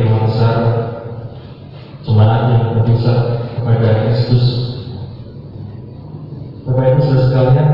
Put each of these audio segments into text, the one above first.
berterima besar jemaat yang berpusat kepada Kristus. Bapak Ibu sekalian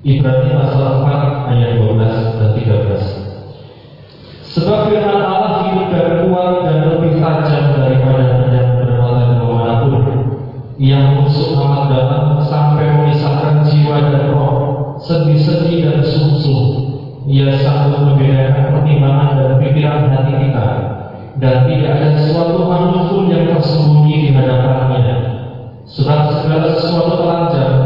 Ibrani pasal 4 ayat 12 dan 13. Sebab firman Allah hidup dan kuat dan lebih tajam daripada pedang bermata dua mana pun yang musuh amat dalam sampai memisahkan jiwa dan roh, sedih-sedih dan sumsum. Ia sanggup membedakan pertimbangan dan pikiran hati kita dan tidak ada sesuatu manusia yang tersembunyi di hadapannya. Sebab segala sesuatu telanjang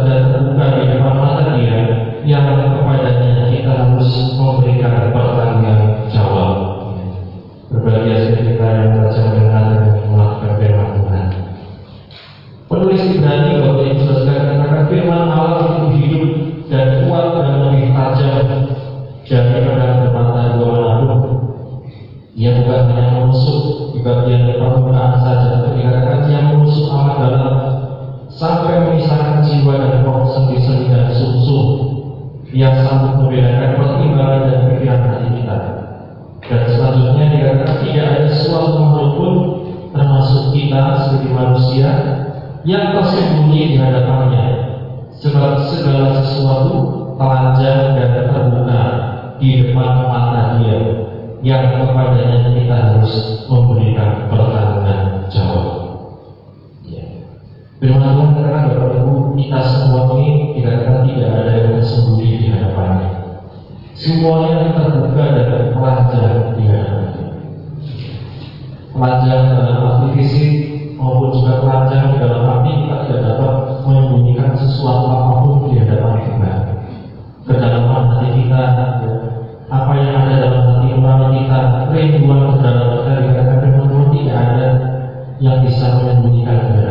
telanjang dalam arti fisik maupun juga telanjang dalam arti kita tidak dapat menyembunyikan sesuatu apa pun di hadapan kita. Kedalaman hati kita ya. apa yang ada dalam hati kepala kita kerinduan kedalaman kita kadang-kadang tidak ada yang bisa menyembunyikan.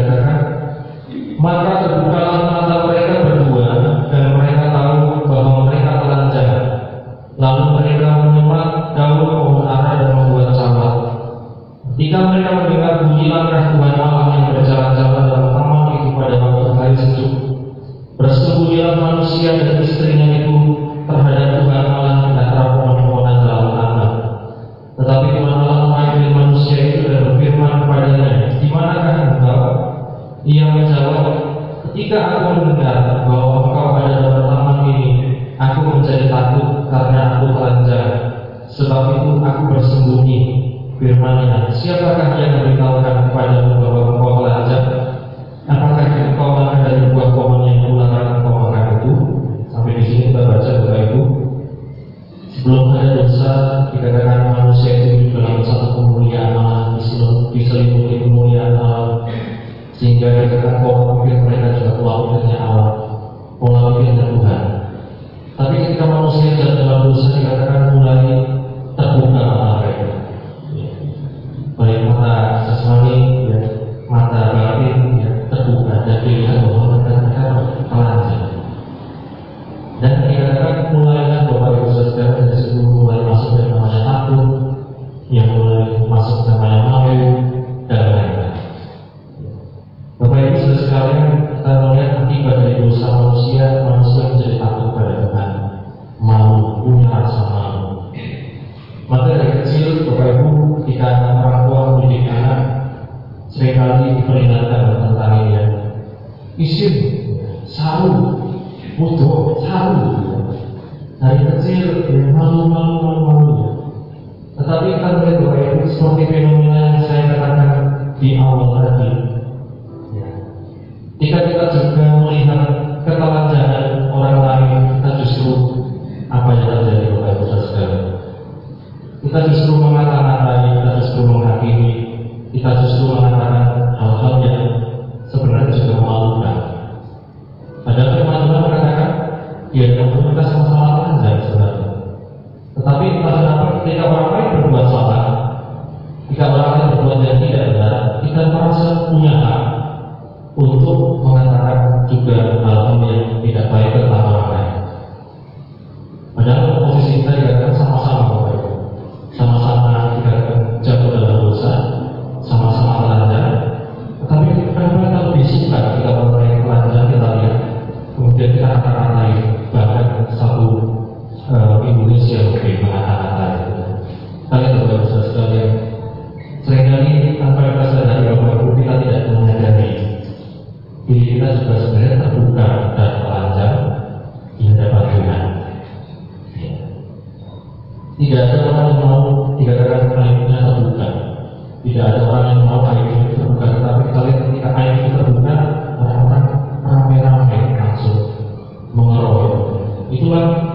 dikatakan maka terbuka isim sarung bodoh sarung. Dari kecil ya, dia malu malu malu malu tetapi kita melihat bahwa itu seperti fenomena yang saya katakan di awal tadi.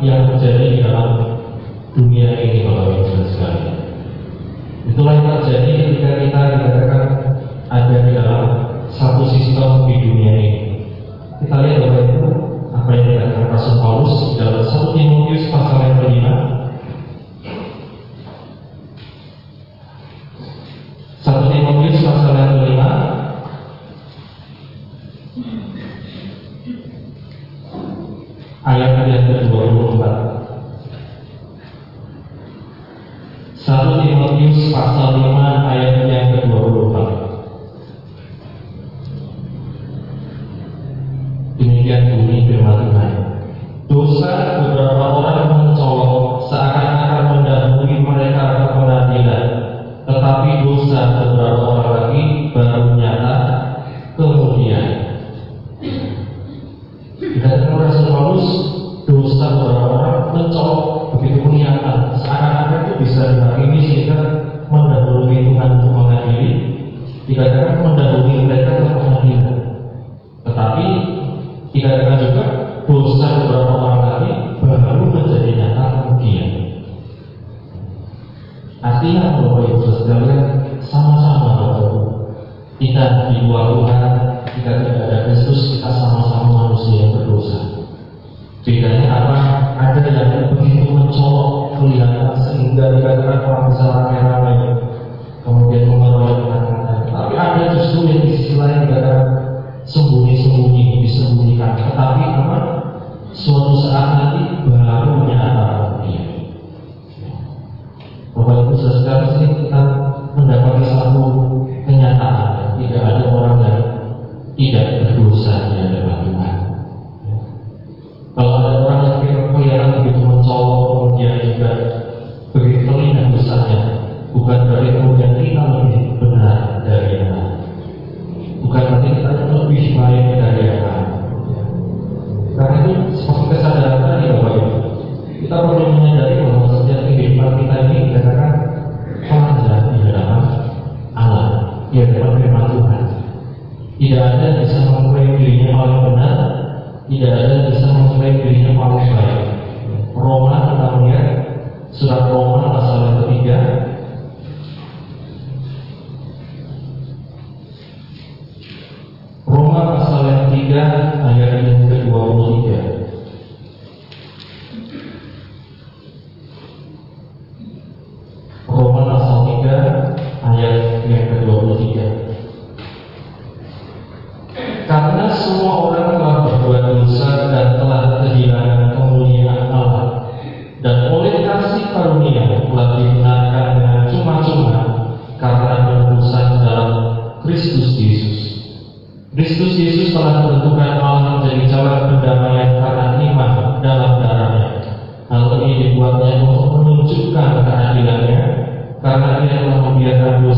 yang terjadi di dalam dunia ini Bapak Ibu sekali. Itulah yang terjadi ketika kita dikatakan ada di dalam satu sistem di dunia ini. Kita lihat Bapak Ibu apa yang dikatakan Rasul Paulus dalam satu Timotius pasal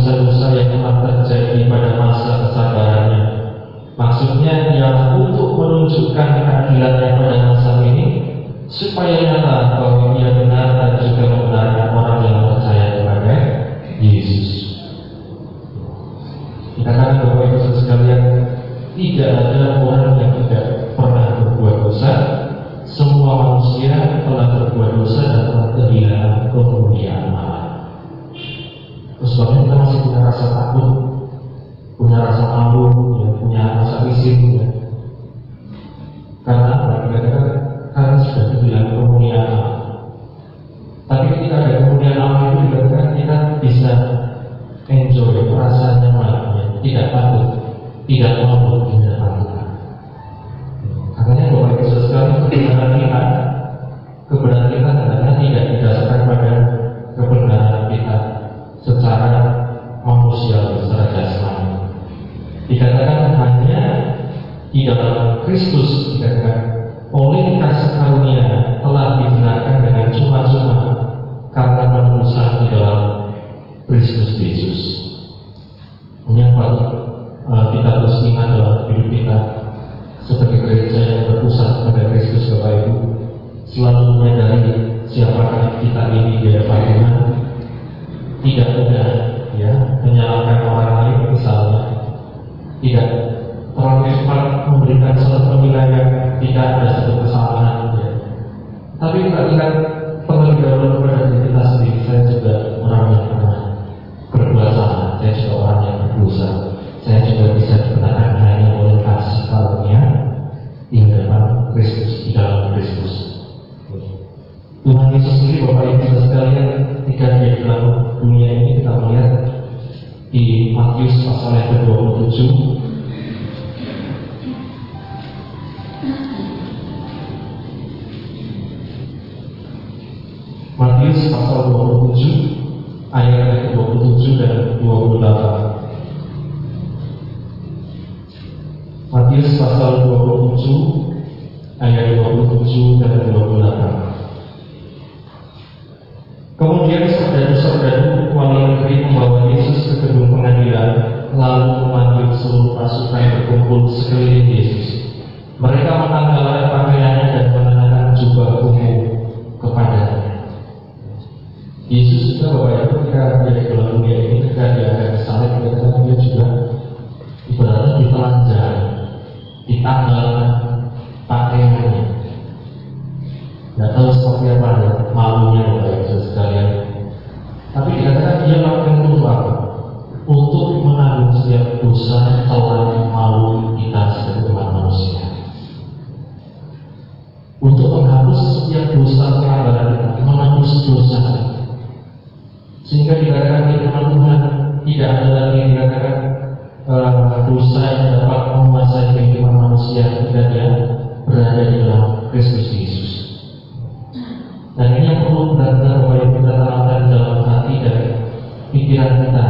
dosa-dosa yang telah terjadi pada masa kesabarannya. Maksudnya ialah untuk menunjukkan keadilannya pada masa ini supaya nyata bahwa dia benar dan juga membenarkan orang yang percaya kepada Yesus. Dikatakan Bapak Ibu Saudara sekalian, tidak ada orang yang tidak pernah berbuat dosa. Semua manusia telah berbuat dosa dan telah kehilangan kemuliaan Allah. Sebabnya kita masih punya rasa takut, punya rasa malu, ya, punya rasa risih, ya. Karena apa? Dikatakan karena sudah kehilangan kemuliaan. Tapi ketika ada kemuliaan Allah itu dikatakan kita bisa enjoy, merasa nyaman, ya. tidak takut, tidak malu hadapan Tuhan. Makanya Saudara sekalian kebenaran kita, kebenaran kita tidak didasarkan pada di dalam Kristus dikatakan oleh kasih karunia telah dibenarkan dengan cuma-cuma karena penebusan di dalam Kristus Yesus. Menyapa uh, kita terus ingat dalam hidup kita sebagai gereja yang berpusat pada Kristus Bapak Ibu. Selalu menyadari siapakah kita ini di hadapan Tuhan tidak mudah ya menyalahkan orang lain misalnya. Tidak cepat memberikan suatu penilaian tidak ada satu kesalahan ya. tapi kita terlebih dahulu kepada diri kita sendiri. Saya juga orang yang pernah berbuat salah. Saya juga orang yang berdosa. Saya juga bisa dibenarkan hanya oleh kasih karunia di hadapan Kristus di dalam Kristus. Tuhan Yesus sendiri Bapak Ibu sekalian ketika dia di dalam dunia ini kita melihat di Matius pasal yang ke-27 27 ayat ke-27 dan 28 Matius pasal 27 ayat 27 dan 28 Kemudian saudara-saudara wali negeri membawa Yesus ke gedung pengadilan lalu memanggil seluruh pasukan berkumpul sekeliling Yesus. Mereka menanggalkan pakaiannya dan mengenakan jubah kepadanya. Yesus juga Bapak Ibu ketika dia di dalam dunia ini ketika dia akan disalib dikatakan dia juga ibaratnya ditelanjang, ditanggalkan pakaiannya. Tidak tahu seperti apa ya malunya Bapak Ibu sekalian. Tapi dikatakan dia lakukan itu apa? Untuk menanggung setiap dosa telah dosa yang dapat menguasai kehidupan manusia ketika dia berada di dalam Kristus Yesus. Dan ini yang perlu benar-benar Bapak kita tanamkan dalam hati dan pikiran kita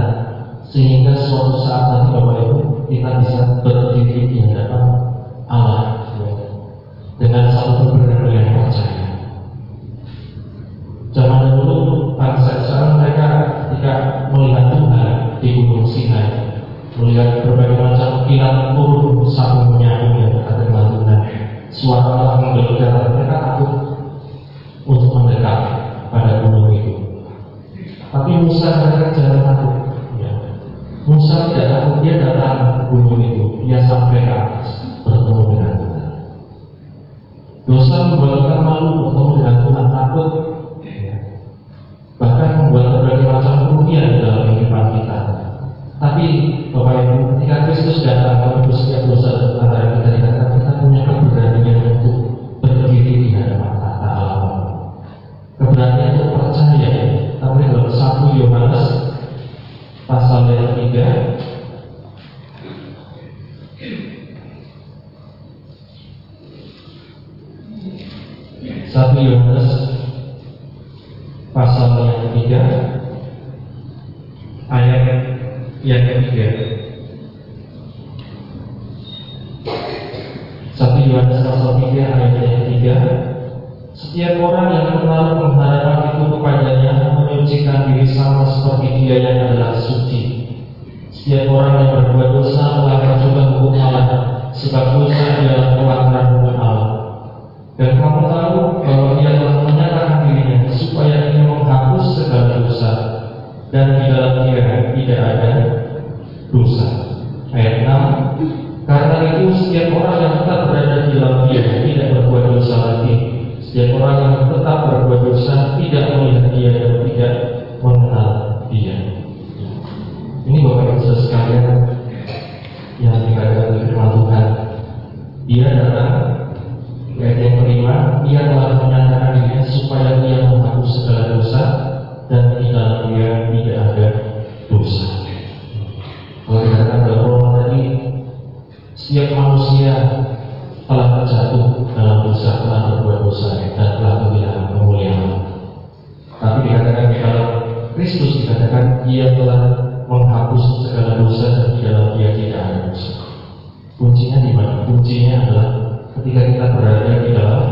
sehingga suatu saat nanti Bapak Ibu kita bisa berdiri di hadapan Allah dengan satu kebenaran yang percaya. Zaman dahulu bangsa Israel mereka ketika melihat Tuhan di Gunung Sinai, melihat berbagai kilat turun satu menyambung yang Tuhan, suara menggelegar mereka takut menyucikan diri sama seperti dia yang adalah suci setiap orang yang berbuat dosa melanggar juga hukum Allah sebab dosa adalah pelanggaran hukum Allah dan kamu tahu bahwa dia telah menyatakan dirinya supaya ia menghapus segala dosa dan di dalam dia tidak ada dosa. Ayat 6 Karena itu setiap orang yang tetap berada di dalam dia tidak berbuat dosa lagi. Setiap orang yang tetap berbuat dosa tidak melihat dia dan tidak mengenal kita berada di dalam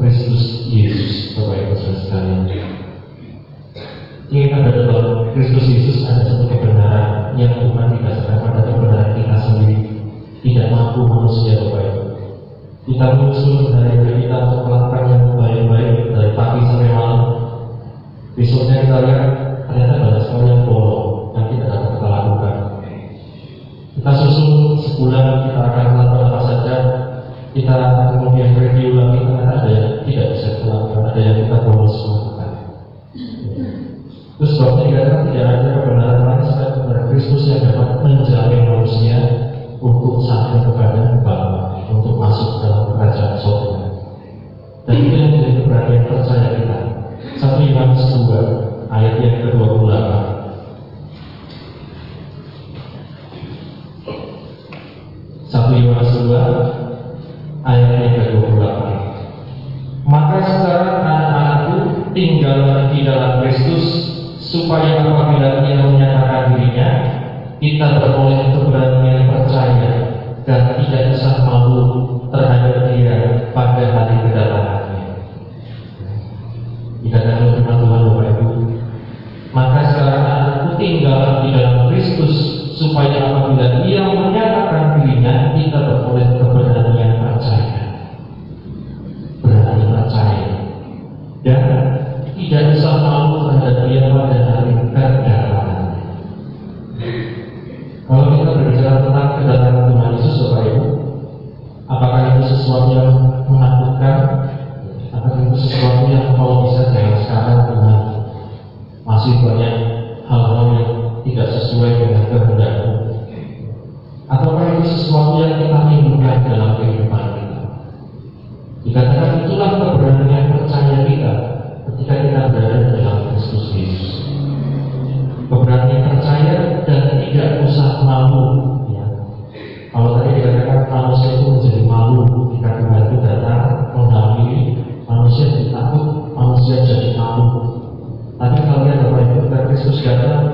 Kristus Yesus, Bapak Ibu Saudara sekalian. Kita berada dalam Kristus Yesus ada satu kebenaran yang Tuhan didasarkan pada kebenaran kita sendiri. Tidak mampu manusia, Bapak Ibu. Kita menyusul dari kita untuk melakukan yang baik-baik dari pagi sampai malam. Besoknya kita lihat ternyata banyak sekali yang bolong yang tidak dapat kita lakukan. Kita susun sebulan kita akan melakukan kita kemudian review lagi ternyata ada yang tidak bisa kita lakukan, ada yang kita bolos melakukan. Terus sebabnya dikatakan tidak ada kebenaran lain selain kebenaran Kristus yang dapat menjamin manusia untuk sampai kepada Bapa, untuk masuk dalam kerajaan surga. Dan itu yang menjadi keberanian percaya kita. Satu Yohanes 2 ayat yang ke-28.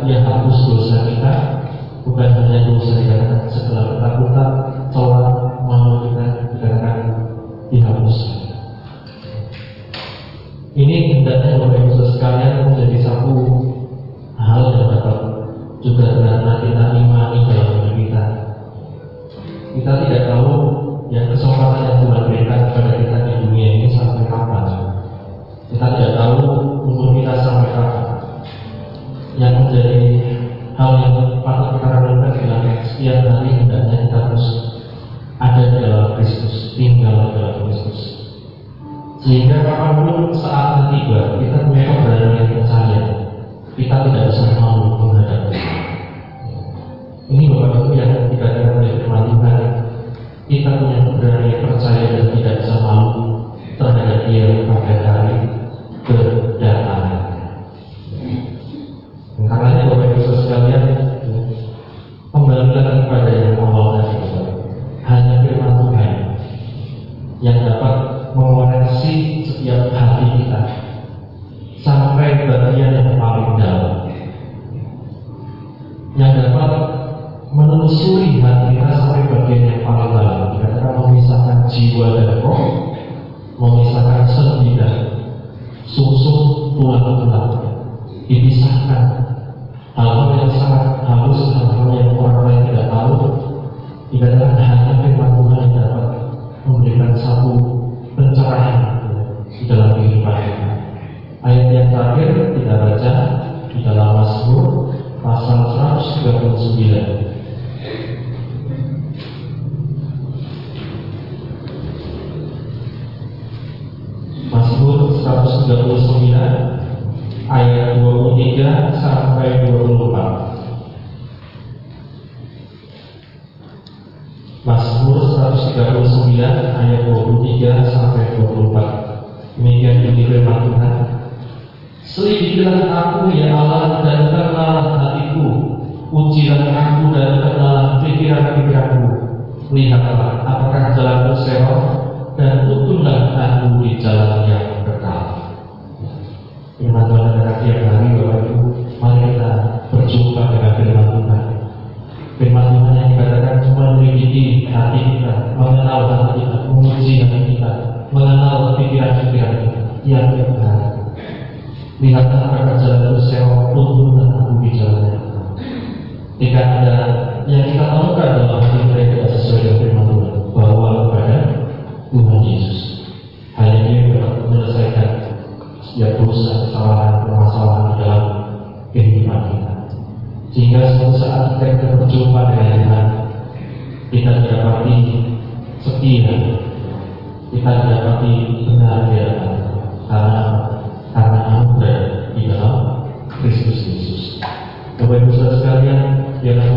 Dia hapus dosa kita, bukan hanya dosa dikatakan segala ketakutan, Sehingga kapan pun saat tiba, kita punya keberanian percaya. Kita tidak usah malu menghadapi. Ini Bapak Ibu yang oleh firman Tuhan. Kita punya keberanian percaya dan tidak usah malu terhadap dia pada hari dipisahkan hal-hal yang sangat halus hal-hal yang orang lain tidak tahu dikatakan hanya firman Tuhan yang dapat memberikan satu pencerahan di dalam kehidupan kita. Ayat yang terakhir kita baca di dalam Mazmur pasal 139. 139 ayat 23 sampai 24. Demikian bunyi firman Tuhan. Selidikilah aku ya Allah dan kenal hatiku. Ujilah aku dan kenal pikiran-pikiranku. Lihatlah apakah jalanku serong dan tuntunlah aku di jalan yang kekal. Firman Tuhan adalah tiap hari Bapak Ibu, mari kita berjumpa dengan firman Tuhan. Firman Tuhan yang dikatakan menyelidiki hati kita, mengenal hati kita, menguji hati kita, mengenal pikiran-pikiran kita. Yang benar. Lihatlah apakah jalan itu sewa tuntun dan aku jalan. Tidak ada yang kita temukan dalam hati mereka sesuai dengan firman Tuhan bahwa kepada Tuhan Yesus. Dia yang dapat menyelesaikan setiap dosa, kesalahan, permasalahan di dalam kehidupan kita. Sehingga suatu saat kita berjumpa dengan Tuhan, kita didapati setia, kita didapati benar di karena karena anugerah di dalam Kristus Yesus. Bapak Ibu Saudara sekalian, biarlah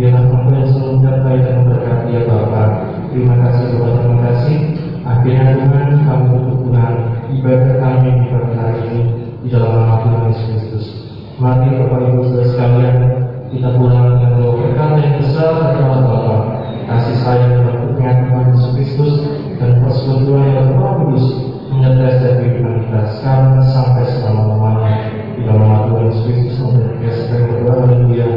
biarlah hamba yang selalu mencapai dan memberkati ya Bapak. Terima kasih Bapak terima kasih. Akhirnya Tuhan kami berkenan ibadah kami di pagi hari ini di dalam nama Tuhan Yesus Kristus. Mari Bapak Ibu saudara sekalian kita pulang dengan doa berkat yang besar dari Allah Bapa kasih sayang dan berkat Tuhan Yesus Kristus dan persekutuan yang Roh Kudus menyertai setiap kehidupan kita sekarang sampai selama-lamanya di dalam nama Yesus Kristus memberkati segala doa dia.